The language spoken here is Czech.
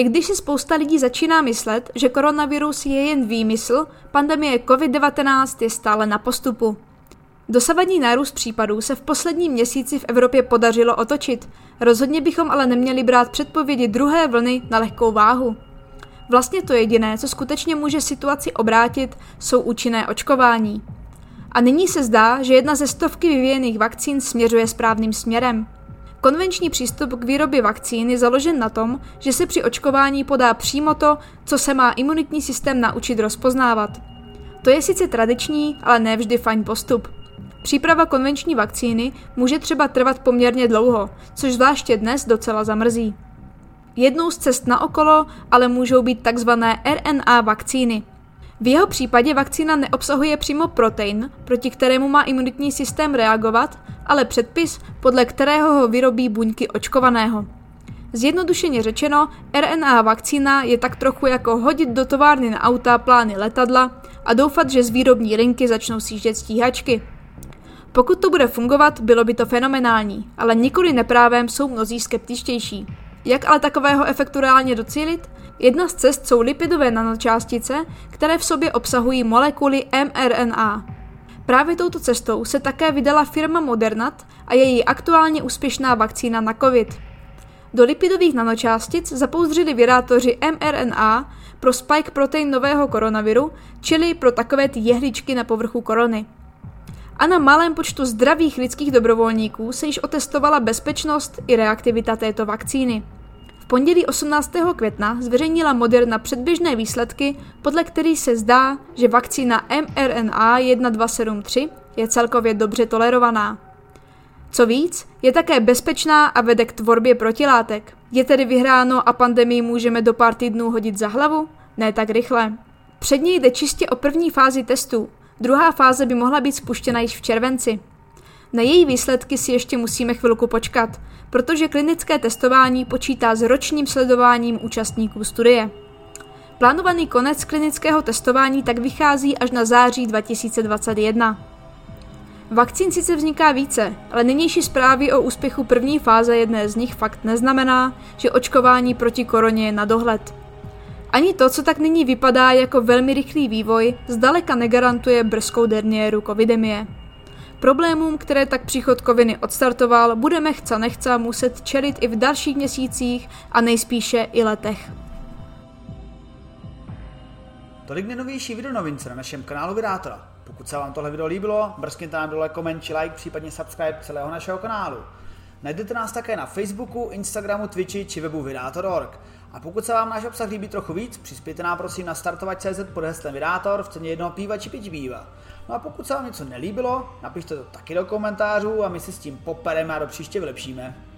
I když si spousta lidí začíná myslet, že koronavirus je jen výmysl, pandemie COVID-19 je stále na postupu. Dosavadní nárůst případů se v posledním měsíci v Evropě podařilo otočit. Rozhodně bychom ale neměli brát předpovědi druhé vlny na lehkou váhu. Vlastně to jediné, co skutečně může situaci obrátit, jsou účinné očkování. A nyní se zdá, že jedna ze stovky vyvíjených vakcín směřuje správným směrem. Konvenční přístup k výrobě vakcín je založen na tom, že se při očkování podá přímo to, co se má imunitní systém naučit rozpoznávat. To je sice tradiční, ale ne vždy fajn postup. Příprava konvenční vakcíny může třeba trvat poměrně dlouho, což zvláště dnes docela zamrzí. Jednou z cest na okolo ale můžou být tzv. RNA vakcíny. V jeho případě vakcína neobsahuje přímo protein, proti kterému má imunitní systém reagovat, ale předpis, podle kterého ho vyrobí buňky očkovaného. Zjednodušeně řečeno, RNA vakcína je tak trochu jako hodit do továrny na auta plány letadla a doufat, že z výrobní linky začnou sjíždět stíhačky. Pokud to bude fungovat, bylo by to fenomenální, ale nikoli neprávem jsou mnozí skeptičtější. Jak ale takového efektu reálně docílit? Jedna z cest jsou lipidové nanočástice, které v sobě obsahují molekuly mRNA. Právě touto cestou se také vydala firma Modernat a její aktuálně úspěšná vakcína na COVID. Do lipidových nanočástic zapouzdřili vyrátoři mRNA pro spike protein nového koronaviru, čili pro takové ty jehličky na povrchu korony. A na malém počtu zdravých lidských dobrovolníků se již otestovala bezpečnost i reaktivita této vakcíny pondělí 18. května zveřejnila Moderna předběžné výsledky, podle kterých se zdá, že vakcína mRNA 1273 je celkově dobře tolerovaná. Co víc, je také bezpečná a vede k tvorbě protilátek. Je tedy vyhráno a pandemii můžeme do pár týdnů hodit za hlavu? Ne tak rychle. Před ní jde čistě o první fázi testů. Druhá fáze by mohla být spuštěna již v červenci. Na její výsledky si ještě musíme chvilku počkat, protože klinické testování počítá s ročním sledováním účastníků studie. Plánovaný konec klinického testování tak vychází až na září 2021. Vakcín sice vzniká více, ale nynější zprávy o úspěchu první fáze jedné z nich fakt neznamená, že očkování proti koroně je na dohled. Ani to, co tak nyní vypadá jako velmi rychlý vývoj, zdaleka negarantuje brzkou derniéru covidemie. Problémům, které tak příchod koviny odstartoval, budeme chce nechce muset čelit i v dalších měsících a nejspíše i letech. Tolik nejnovější video novince na našem kanálu Vydátora. Pokud se vám tohle video líbilo, mrzkněte nám dole koment či like, případně subscribe celého našeho kanálu. Najdete nás také na Facebooku, Instagramu, Twitchi či webu Vydátor.org. A pokud se vám náš obsah líbí trochu víc, přispějte nám prosím na startovat.cz pod heslem Vydátor v ceně jednoho píva či pič býva. No a pokud se vám něco nelíbilo, napište to taky do komentářů a my si s tím popereme a do příště vylepšíme.